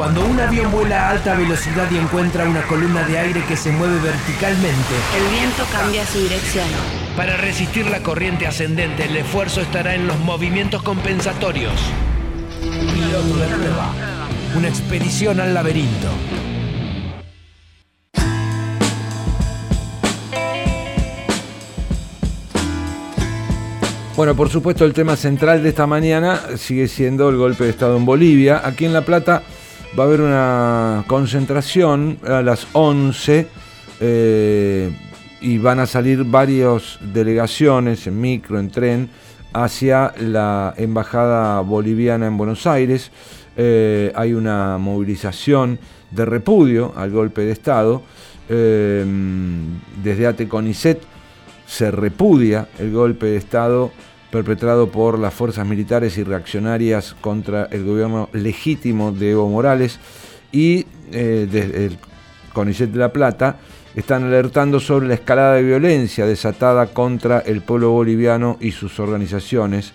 Cuando un avión vuela a alta velocidad y encuentra una columna de aire que se mueve verticalmente, el viento cambia su dirección. Para resistir la corriente ascendente, el esfuerzo estará en los movimientos compensatorios. Piloto de prueba. Una expedición al laberinto. Bueno, por supuesto el tema central de esta mañana sigue siendo el golpe de Estado en Bolivia. Aquí en La Plata va a haber una concentración a las 11 eh, y van a salir varias delegaciones en micro, en tren, hacia la Embajada Boliviana en Buenos Aires. Eh, hay una movilización de repudio al golpe de Estado. Eh, desde ATECONICET se repudia el golpe de Estado perpetrado por las fuerzas militares y reaccionarias contra el gobierno legítimo de Evo Morales y eh, desde el CONICET de La Plata están alertando sobre la escalada de violencia desatada contra el pueblo boliviano y sus organizaciones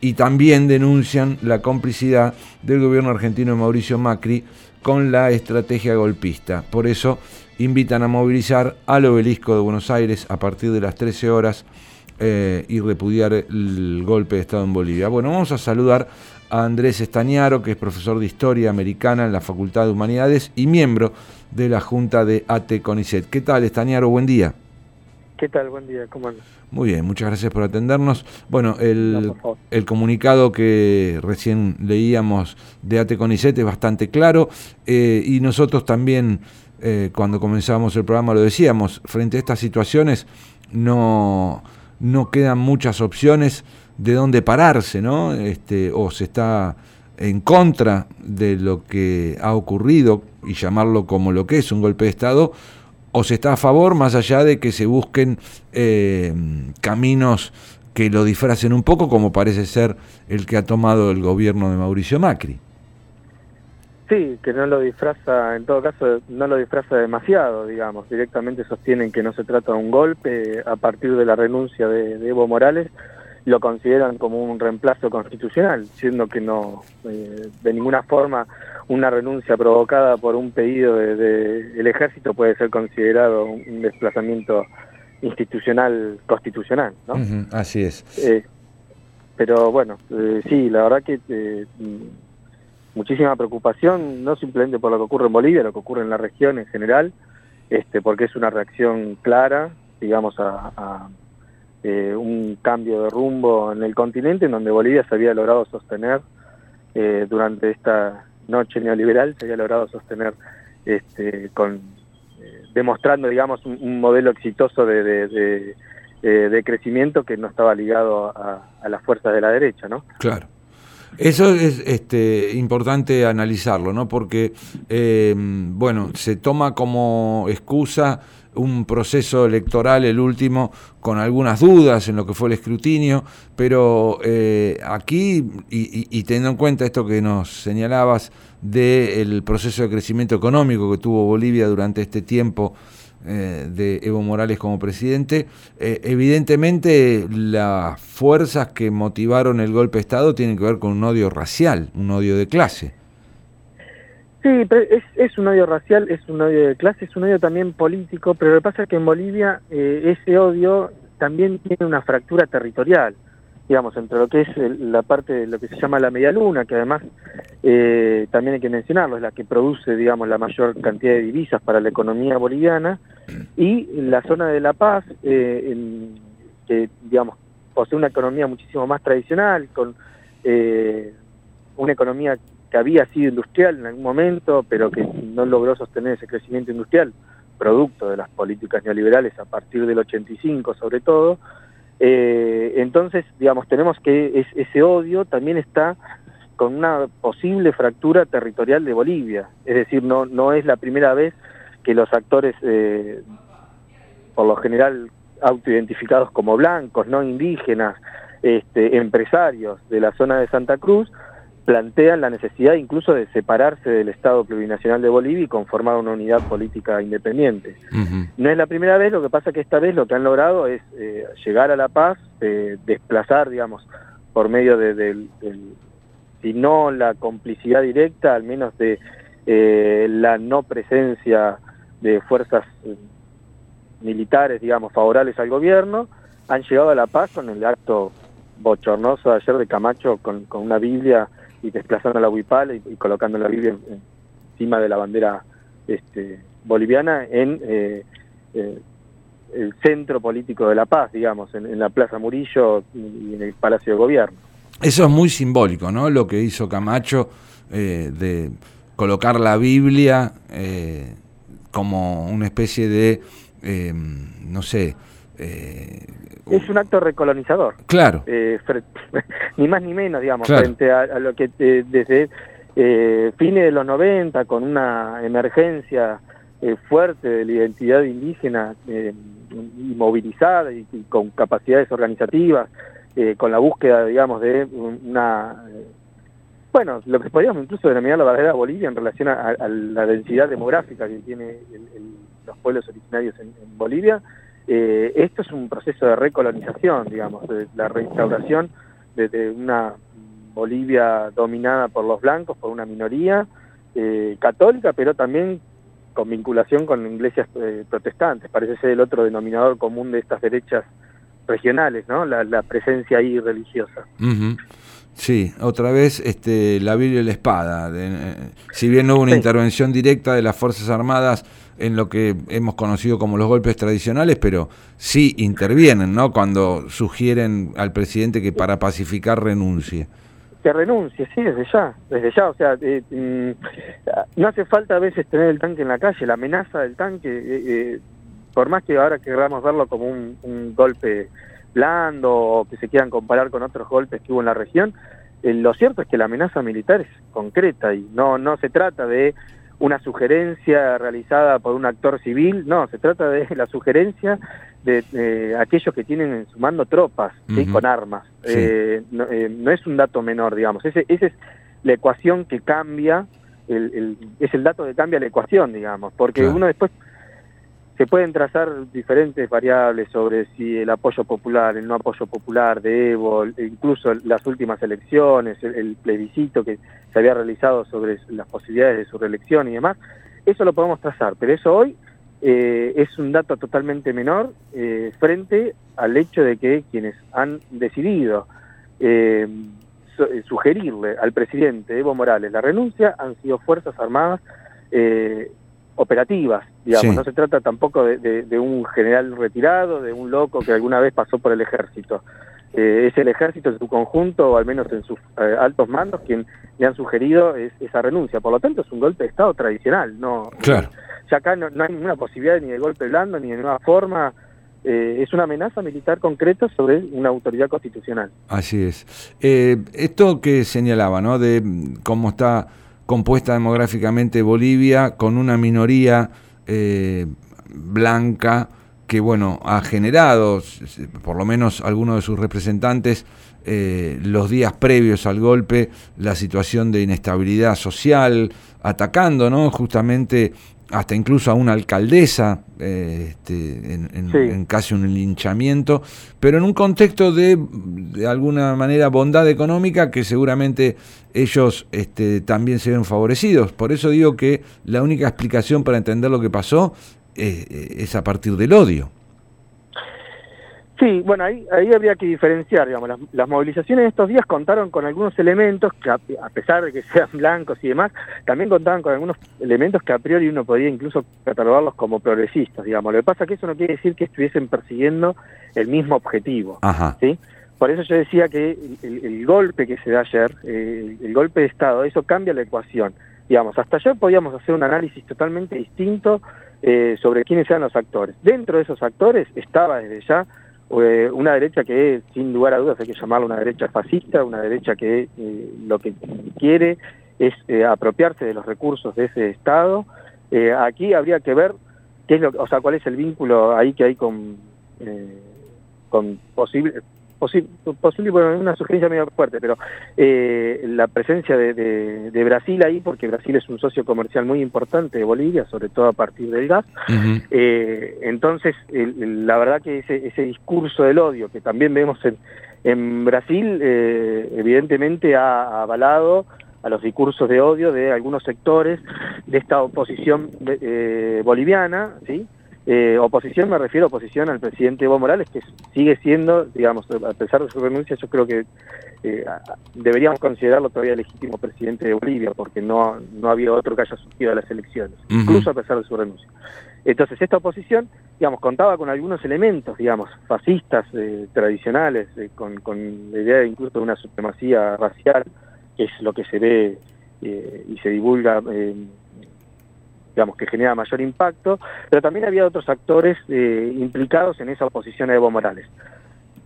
y también denuncian la complicidad del gobierno argentino de Mauricio Macri con la estrategia golpista. Por eso invitan a movilizar al obelisco de Buenos Aires a partir de las 13 horas eh, y repudiar el golpe de Estado en Bolivia. Bueno, vamos a saludar a Andrés Estañaro, que es profesor de Historia Americana en la Facultad de Humanidades y miembro de la Junta de ATE CONICET. ¿Qué tal, Estañaro? Buen día. ¿Qué tal? Buen día, ¿cómo andas? Muy bien, muchas gracias por atendernos. Bueno, el, el comunicado que recién leíamos de ATE CONICET es bastante claro eh, y nosotros también, eh, cuando comenzamos el programa, lo decíamos, frente a estas situaciones no no quedan muchas opciones de dónde pararse, ¿no? Este, o se está en contra de lo que ha ocurrido y llamarlo como lo que es un golpe de Estado, o se está a favor más allá de que se busquen eh, caminos que lo disfracen un poco, como parece ser el que ha tomado el gobierno de Mauricio Macri. Sí, que no lo disfraza, en todo caso, no lo disfraza demasiado, digamos. Directamente sostienen que no se trata de un golpe a partir de la renuncia de, Evo Morales. Lo consideran como un reemplazo constitucional, siendo que no, eh, de ninguna forma, una renuncia provocada por un pedido del de, ejército puede ser considerado un desplazamiento institucional constitucional, ¿no? así es. Eh, pero bueno, eh, sí, la verdad que muchísima preocupación, no simplemente por lo que ocurre en Bolivia, lo que ocurre en la región en general, este, porque es una reacción clara, digamos, a, eh, un cambio de rumbo en el continente, en donde Bolivia se había logrado sostener eh, durante esta noche neoliberal, se había logrado sostener este, con eh, demostrando, digamos, un, modelo exitoso de, crecimiento que no estaba ligado a las fuerzas de la derecha, ¿no? Claro. Eso es este, importante analizarlo, ¿no? Porque, eh, bueno, se toma como excusa un proceso electoral, el último, con algunas dudas en lo que fue el escrutinio, pero eh, aquí, y, teniendo en cuenta esto que nos señalabas del proceso de crecimiento económico que tuvo Bolivia durante este tiempo, eh, de Evo Morales como presidente. Eh, evidentemente las fuerzas que motivaron el golpe de Estado tienen que ver con un odio racial, un odio de clase. Sí, es, es un odio racial, es un odio de clase, es un odio también político, pero lo que pasa es que en Bolivia eh, ese odio también tiene una fractura territorial digamos, entre lo que es la parte de lo que se llama la media luna, que además eh, también hay que mencionarlo, es la que produce, digamos, la mayor cantidad de divisas para la economía boliviana, y la zona de La Paz, eh, que, digamos, posee una economía muchísimo más tradicional, con eh, una economía que había sido industrial en algún momento, pero que no logró sostener ese crecimiento industrial, producto de las políticas neoliberales a partir del 85 sobre todo, eh, entonces, digamos, tenemos que ese odio también está con una posible fractura territorial de Bolivia. Es decir, no, no es la primera vez que los actores, eh, por lo general autoidentificados como blancos, no indígenas, este, empresarios de la zona de Santa Cruz, plantean la necesidad incluso de separarse del Estado plurinacional de Bolivia y conformar una unidad política independiente. No es la primera vez, lo que pasa que esta vez lo que han logrado es eh, llegar a la paz, eh, desplazar, digamos, por medio de, si no la complicidad directa, al menos de eh, la no presencia de fuerzas eh, militares, digamos, favorables al gobierno, han llegado a la paz con el acto bochornoso ayer de Camacho con, una Biblia y desplazando la huipala y, colocando la Biblia encima de la bandera este, boliviana en eh, el centro político de la paz, digamos, en, la Plaza Murillo y en el Palacio de Gobierno. Eso es muy simbólico, ¿no? Lo que hizo Camacho de colocar la Biblia eh, como una especie de, eh, no sé... Eh, es un acto recolonizador. Claro. ni más ni menos, digamos, frente a, lo que desde fines de los 90, con una emergencia fuerte de la identidad indígena y movilizada y, con capacidades organizativas, con la búsqueda, digamos, de una bueno, lo que podríamos incluso denominar la verdadera Bolivia en relación a, la densidad demográfica que tiene los pueblos originarios en, Bolivia, eh, esto es un proceso de recolonización, digamos, de la reinstauración de, una Bolivia dominada por los blancos, por una minoría eh, católica, pero también con vinculación con iglesias eh, protestantes. Parece ser el otro denominador común de estas derechas regionales, ¿no? La, presencia ahí religiosa. Sí, otra vez este, la Biblia y la espada. Eh, si bien no hubo una intervención directa de las Fuerzas Armadas en lo que hemos conocido como los golpes tradicionales, pero sí intervienen, ¿no? Cuando sugieren al presidente que para pacificar renuncie. Que renuncie, sí, desde ya, desde ya. O sea, eh, mm, no hace falta a veces tener el tanque en la calle, la amenaza del tanque, eh, por más que ahora queramos verlo como un, un golpe blando o que se quieran comparar con otros golpes que hubo en la región, eh, lo cierto es que la amenaza militar es concreta y no, no se trata de una sugerencia realizada por un actor civil, no, se trata de la sugerencia de aquellos que tienen en su mando tropas con armas. Eh, eh, no, es un dato menor, digamos, ese, esa es la ecuación que cambia, el, es el dato que cambia la ecuación, digamos, porque uno después se pueden trazar diferentes variables sobre si el apoyo popular, el no apoyo popular de Evo, incluso las últimas elecciones, el, plebiscito que se había realizado sobre las posibilidades de su reelección y demás. Eso lo podemos trazar, pero eso hoy eh, es un dato totalmente menor eh, frente al hecho de que quienes han decidido eh, sugerirle al presidente Evo Morales la renuncia han sido Fuerzas Armadas operativas, digamos, no se trata tampoco de, un general retirado, de un loco que alguna vez pasó por el ejército. Eh, es el ejército en su conjunto, o al menos en sus eh, altos mandos, quien le han sugerido esa renuncia. Por lo tanto, es un golpe de Estado tradicional. No, claro. ya acá no, hay ninguna posibilidad ni de golpe blando, ni de nueva forma. Eh, es una amenaza militar concreta sobre una autoridad constitucional. Así es. esto que señalaba, ¿no? De cómo está compuesta demográficamente Bolivia, con una minoría eh, blanca que bueno ha generado, por lo menos algunos de sus representantes, eh, los días previos al golpe, la situación de inestabilidad social, atacando ¿no? justamente hasta incluso a una alcaldesa, eh, este, en, casi un linchamiento, pero en un contexto de, de alguna manera, bondad económica que seguramente ellos este, también se ven favorecidos. Por eso digo que la única explicación para entender lo que pasó eh, es a partir del odio. Sí, bueno, ahí, ahí habría que diferenciar, digamos, las, movilizaciones de estos días contaron con algunos elementos que a, pesar de que sean blancos y demás, también contaban con algunos elementos que a priori uno podría incluso catalogarlos como progresistas, digamos. Lo que pasa es que eso no quiere decir que estuviesen persiguiendo el mismo objetivo, ¿sí? Por eso yo decía que el, golpe que se da ayer, eh, el golpe de Estado, eso cambia la ecuación. Digamos, hasta ayer podíamos hacer un análisis totalmente distinto eh, sobre quiénes eran los actores. Dentro de esos actores estaba desde ya eh, una derecha que sin lugar a dudas hay que llamarla una derecha fascista, una derecha que eh, lo que quiere es eh, apropiarse de los recursos de ese Estado. aquí habría que ver qué es lo, o sea, cuál es el vínculo ahí que hay con, con posible, posible, bueno, una sugerencia medio fuerte, pero eh, la presencia de, Brasil ahí, porque Brasil es un socio comercial muy importante de Bolivia, sobre todo a partir del gas. Eh, entonces, la verdad que ese, ese discurso del odio que también vemos en, en Brasil, eh, evidentemente ha avalado a los discursos de odio de algunos sectores de esta oposición boliviana, ¿sí? Eh, oposición me refiero a oposición al presidente Evo Morales, que sigue siendo, digamos, a pesar de su renuncia, yo creo que eh, deberíamos considerarlo todavía legítimo presidente de Bolivia, porque no, no había otro que haya surgido a las elecciones, incluso a pesar de su renuncia. Entonces, esta oposición, digamos, contaba con algunos elementos, digamos, fascistas eh, tradicionales, con, con, la idea incluso de una supremacía racial, que es lo que se ve y se divulga digamos, que genera mayor impacto, pero también había otros actores eh, implicados en esa oposición a Evo Morales.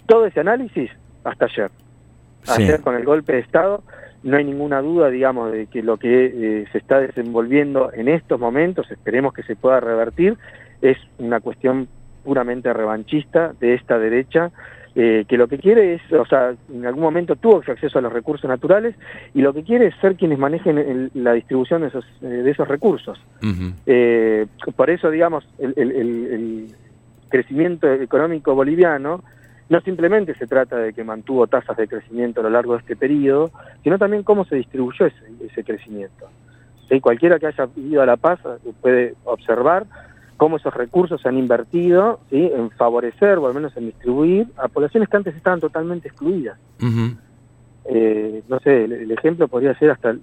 Todo ese análisis hasta ayer. Ayer con el golpe de Estado no hay ninguna duda, digamos, de que lo que eh, se está desenvolviendo en estos momentos, esperemos que se pueda revertir, es una cuestión puramente revanchista de esta derecha eh, que lo que quiere es, o sea, en algún momento tuvo acceso a los recursos naturales y lo que quiere es ser quienes manejen la distribución de esos, eh, de esos recursos. Eh, por eso, digamos, el, crecimiento económico boliviano no simplemente se trata de que mantuvo tasas de crecimiento a lo largo de este periodo, sino también cómo se distribuyó ese, ese crecimiento. Cualquiera que haya ido a La Paz puede observar cómo esos recursos se han invertido ¿sí? en favorecer o al menos en distribuir a poblaciones que antes estaban totalmente excluidas. Eh, no sé, el, ejemplo podría ser hasta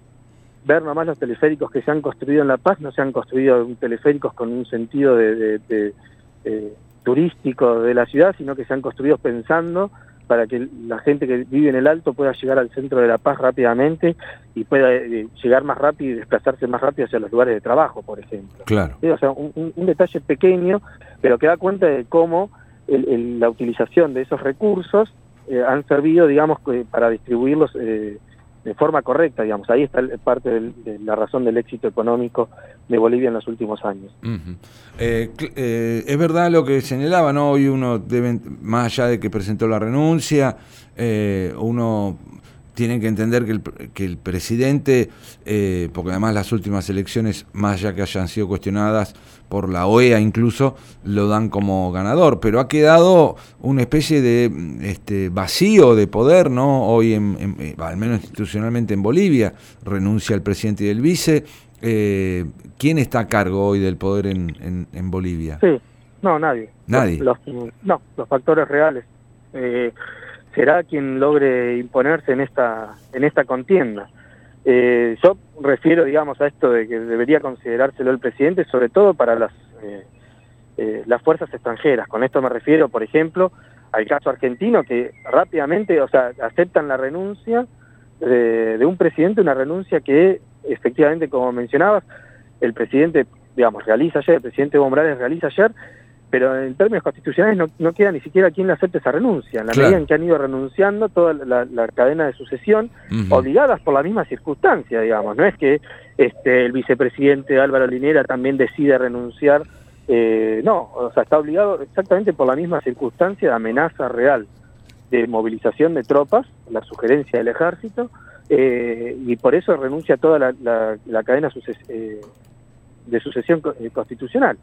ver nomás los teleféricos que se han construido en La Paz, no se han construido teleféricos con un sentido de, eh, turístico de la ciudad, sino que se han construido pensando para que la gente que vive en el alto pueda llegar al centro de La Paz rápidamente y pueda eh, llegar más rápido y desplazarse más rápido hacia los lugares de trabajo, por ejemplo. Claro. O sea, un, detalle pequeño, pero que da cuenta de cómo la utilización de esos recursos eh, han servido, digamos, para distribuirlos eh, de forma correcta, digamos. Ahí está parte de la razón del éxito económico de Bolivia en los últimos años. Eh, eh, es verdad lo que señalaba, ¿no? Hoy uno debe, más allá de que presentó la renuncia, eh, uno tienen que entender que el, que el presidente, eh, porque además las últimas elecciones, más allá que hayan sido cuestionadas por la OEA incluso, lo dan como ganador, pero ha quedado una especie de este, vacío de poder, ¿no? Hoy, en, eh, al menos institucionalmente en Bolivia, renuncia el presidente y el vice. Eh, ¿Quién está a cargo hoy del poder en, en, Bolivia? Sí, no, nadie. Nadie. Los, no, los factores reales. Eh, será quien logre imponerse en esta, en esta contienda. Eh, yo refiero, digamos, a esto de que debería considerárselo el presidente, sobre todo para las, eh, eh, las fuerzas extranjeras. Con esto me refiero, por ejemplo, al caso argentino, que rápidamente, o sea, aceptan la renuncia de, de un presidente, una renuncia que efectivamente, como mencionabas, el presidente, digamos, realiza ayer, el presidente Evo Morales realiza ayer, pero en términos constitucionales no, queda ni siquiera quien le acepte esa renuncia. En la medida en que han ido renunciando toda la, cadena de sucesión, obligadas por la misma circunstancia, digamos. No es que este, el vicepresidente Álvaro Linera también decide renunciar. Eh, no, o sea, está obligado exactamente por la misma circunstancia de amenaza real de movilización de tropas, la sugerencia del ejército, eh, y por eso renuncia toda la, cadena eh, de sucesión constitucional.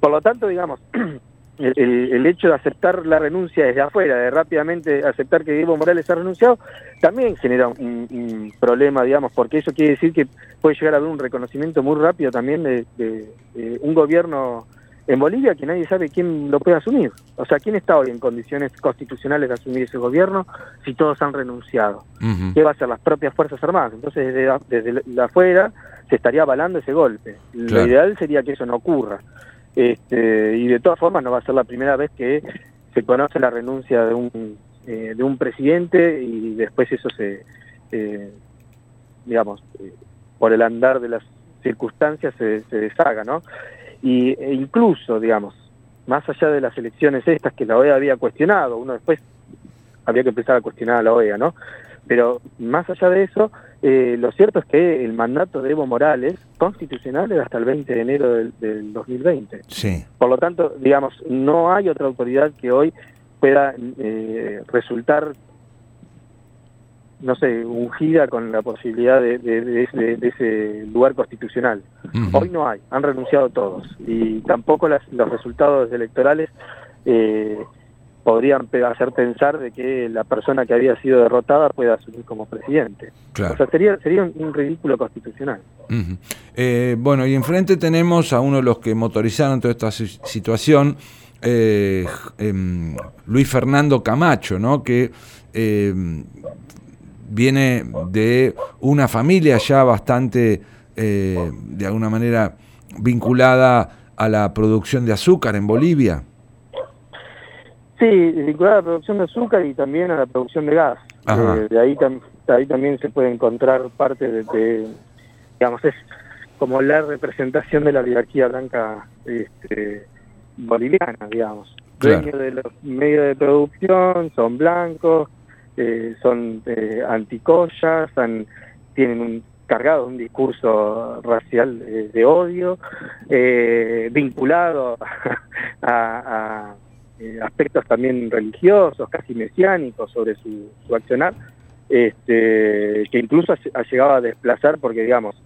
Por lo tanto, digamos, el, hecho de aceptar la renuncia desde afuera, de rápidamente aceptar que Evo Morales ha renunciado, también genera un, problema, digamos, porque eso quiere decir que puede llegar a haber un reconocimiento muy rápido también de, un gobierno en Bolivia que nadie sabe quién lo puede asumir. O sea, ¿quién está hoy en condiciones constitucionales de asumir ese gobierno si todos han renunciado? ¿Qué va a hacer las propias Fuerzas Armadas? Entonces, desde, desde afuera se estaría avalando ese golpe. Lo ideal sería que eso no ocurra. Este, y de todas formas no va a ser la primera vez que se conoce la renuncia de un, eh, de un presidente y después eso se, eh, digamos, eh, por el andar de las circunstancias se, se deshaga, ¿no? Y, e incluso, digamos, más allá de las elecciones estas que la OEA había cuestionado, uno después había que empezar a cuestionar a la OEA, ¿no? Pero más allá de eso, eh, lo cierto es que el mandato de Evo Morales constitucional es hasta el 20 de enero del, 2020. Sí. Por lo tanto, digamos, no hay otra autoridad que hoy pueda eh, resultar, no sé, ungida con la posibilidad de, ese, lugar constitucional. Hoy no hay, han renunciado todos y tampoco los resultados electorales. Eh, podrían hacer pensar de que la persona que había sido derrotada pueda asumir como presidente. O sea, sería, sería un, ridículo constitucional. Eh, bueno, y enfrente tenemos a uno de los que motorizaron toda esta situación, eh, em, Luis Fernando Camacho, ¿no? que em, viene de una familia ya bastante, eh, de alguna manera, vinculada a la producción de azúcar en Bolivia. Sí, vinculada a la producción de azúcar y también a la producción de gas. Eh, de ahí, ahí también se puede encontrar parte de, digamos, es como la representación de la oligarquía blanca este, boliviana, digamos. Dueños de los medios de producción, son blancos, eh, son eh, anticollas, tienen un cargado un discurso racial eh, de odio, eh, vinculado a, aspectos también religiosos, casi mesiánicos sobre su, accionar, este, que incluso ha, llegado a desplazar, porque digamos,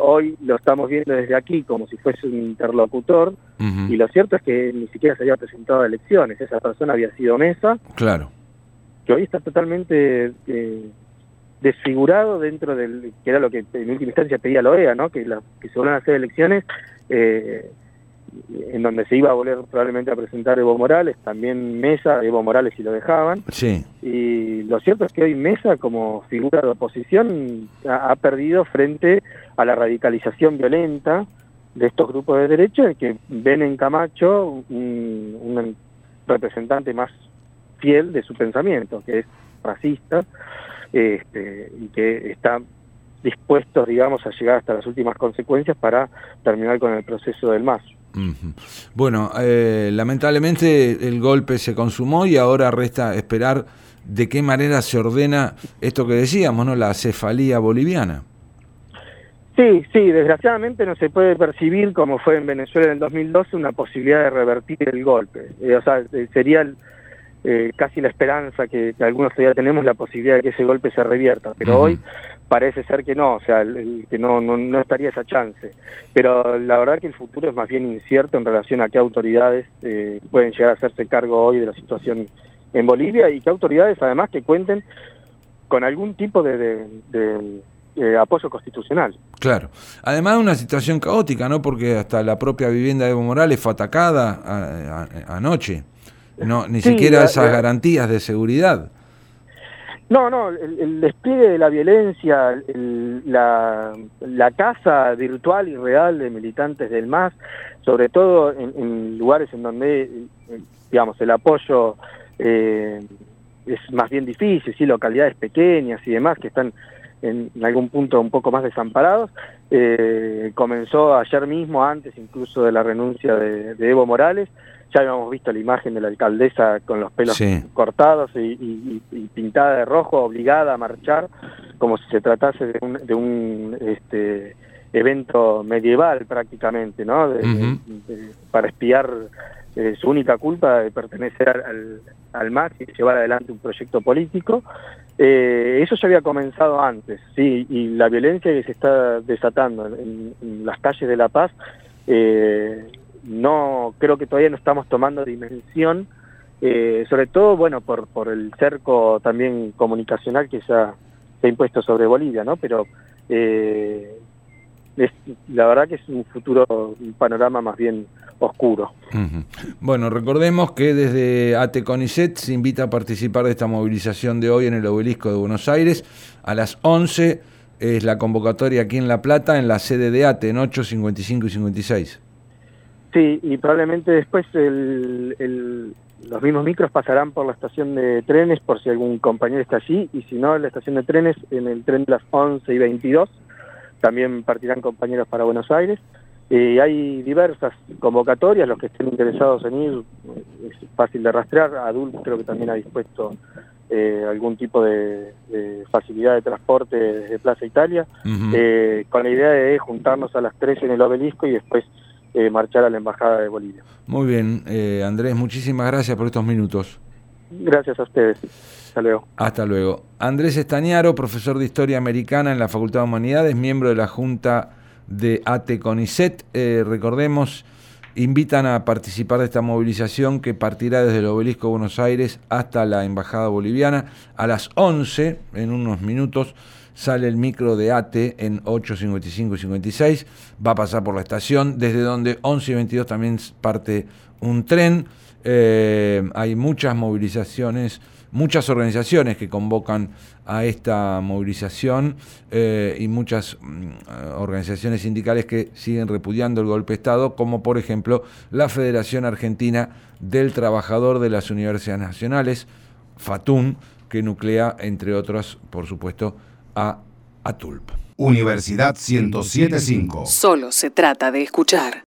hoy lo estamos viendo desde aquí como si fuese un interlocutor, y lo cierto es que ni siquiera se había presentado a elecciones, esa persona había sido mesa. Claro que hoy está totalmente eh, desfigurado dentro del, que era lo que en última instancia pedía la OEA, ¿no? que, que se vuelvan a hacer elecciones eh, en donde se iba a volver probablemente a presentar Evo Morales, también Mesa, Evo Morales si lo dejaban. Sí. Y lo cierto es que hoy Mesa como figura de oposición ha, perdido frente a la radicalización violenta de estos grupos de derecha que ven en Camacho un representante más fiel de su pensamiento, que es racista, este, y que está dispuesto, digamos, a llegar hasta las últimas consecuencias para terminar con el proceso del MAS. Bueno, eh, lamentablemente el golpe se consumó y ahora resta esperar de qué manera se ordena esto que decíamos, ¿no? La cefalía boliviana. Sí, sí, desgraciadamente no se puede percibir, como fue en Venezuela en el 2012, una posibilidad de revertir el golpe. Eh, o sea, eh, sería el, eh, casi la esperanza que, algunos todavía tenemos la posibilidad de que ese golpe se revierta, pero hoy parece ser que no, o sea, que no, no, estaría esa chance. Pero la verdad que el futuro es más bien incierto en relación a qué autoridades eh, pueden llegar a hacerse cargo hoy de la situación en Bolivia y qué autoridades además que cuenten con algún tipo de, apoyo constitucional. Claro. Además de una situación caótica, ¿no? Porque hasta la propia vivienda de Evo Morales fue atacada anoche. No, ni siquiera esas garantías de seguridad. No, no, el, despliegue de la violencia, la, la casa virtual y real de militantes del MAS, sobre todo en, lugares en donde, eh, digamos, el apoyo eh, es más bien difícil, sí, localidades pequeñas y demás que están en, algún punto un poco más desamparados. Eh, comenzó ayer mismo, antes incluso de la renuncia de Evo Morales, ya habíamos visto la imagen de la alcaldesa con los pelos cortados y, pintada de rojo, obligada a marchar, como si se tratase de un, este, evento medieval prácticamente, ¿no? para espiar eh, su única culpa de pertenecer al, al MAS y llevar adelante un proyecto político. Eh, eso ya había comenzado antes, sí, y la violencia que se está desatando en, las calles de La Paz eh, no creo que todavía no estamos tomando dimensión, sobre todo, bueno, por, por el cerco también comunicacional que se ha, impuesto sobre Bolivia, ¿no? Pero es, la verdad que es un futuro, un panorama más bien oscuro. Bueno, recordemos que desde ATE CONICET se invita a participar de esta movilización de hoy en el obelisco de Buenos Aires a las 11 es la convocatoria aquí en La Plata, en la sede de ATE, en 8, 55 y 56. Sí, y probablemente después los mismos micros pasarán por la estación de trenes por si algún compañero está allí, y si no, en la estación de trenes, en el tren de las 11 y 22, también partirán compañeros para Buenos Aires. Eh, hay diversas convocatorias, los que estén interesados en ir, es fácil de rastrear, adultos creo que también ha dispuesto eh, algún tipo de, facilidad de transporte desde Plaza Italia, eh, con la idea de juntarnos a las 3 en el obelisco y después eh, marchar a la Embajada de Bolivia. Muy bien, eh, Andrés, muchísimas gracias por estos minutos. Gracias a ustedes. Hasta luego. Andrés Estañaro, profesor de Historia Americana en la Facultad de Humanidades, miembro de la Junta de ATE CONICET. Eh, recordemos invitan a participar de esta movilización que partirá desde el obelisco Buenos Aires hasta la Embajada Boliviana. A las 11, en unos minutos, sale el micro de ATE en 8.55 y 56, va a pasar por la estación, desde donde 11 y 22 también parte un tren. Eh, hay muchas movilizaciones, muchas organizaciones que convocan a esta movilización eh, y muchas mm, organizaciones sindicales que siguen repudiando el golpe de Estado, como por ejemplo la Federación Argentina del Trabajador de las Universidades Nacionales, FATUN, que nuclea, entre otros, por supuesto, a ATULP. Universidad 1075. Solo se trata de escuchar.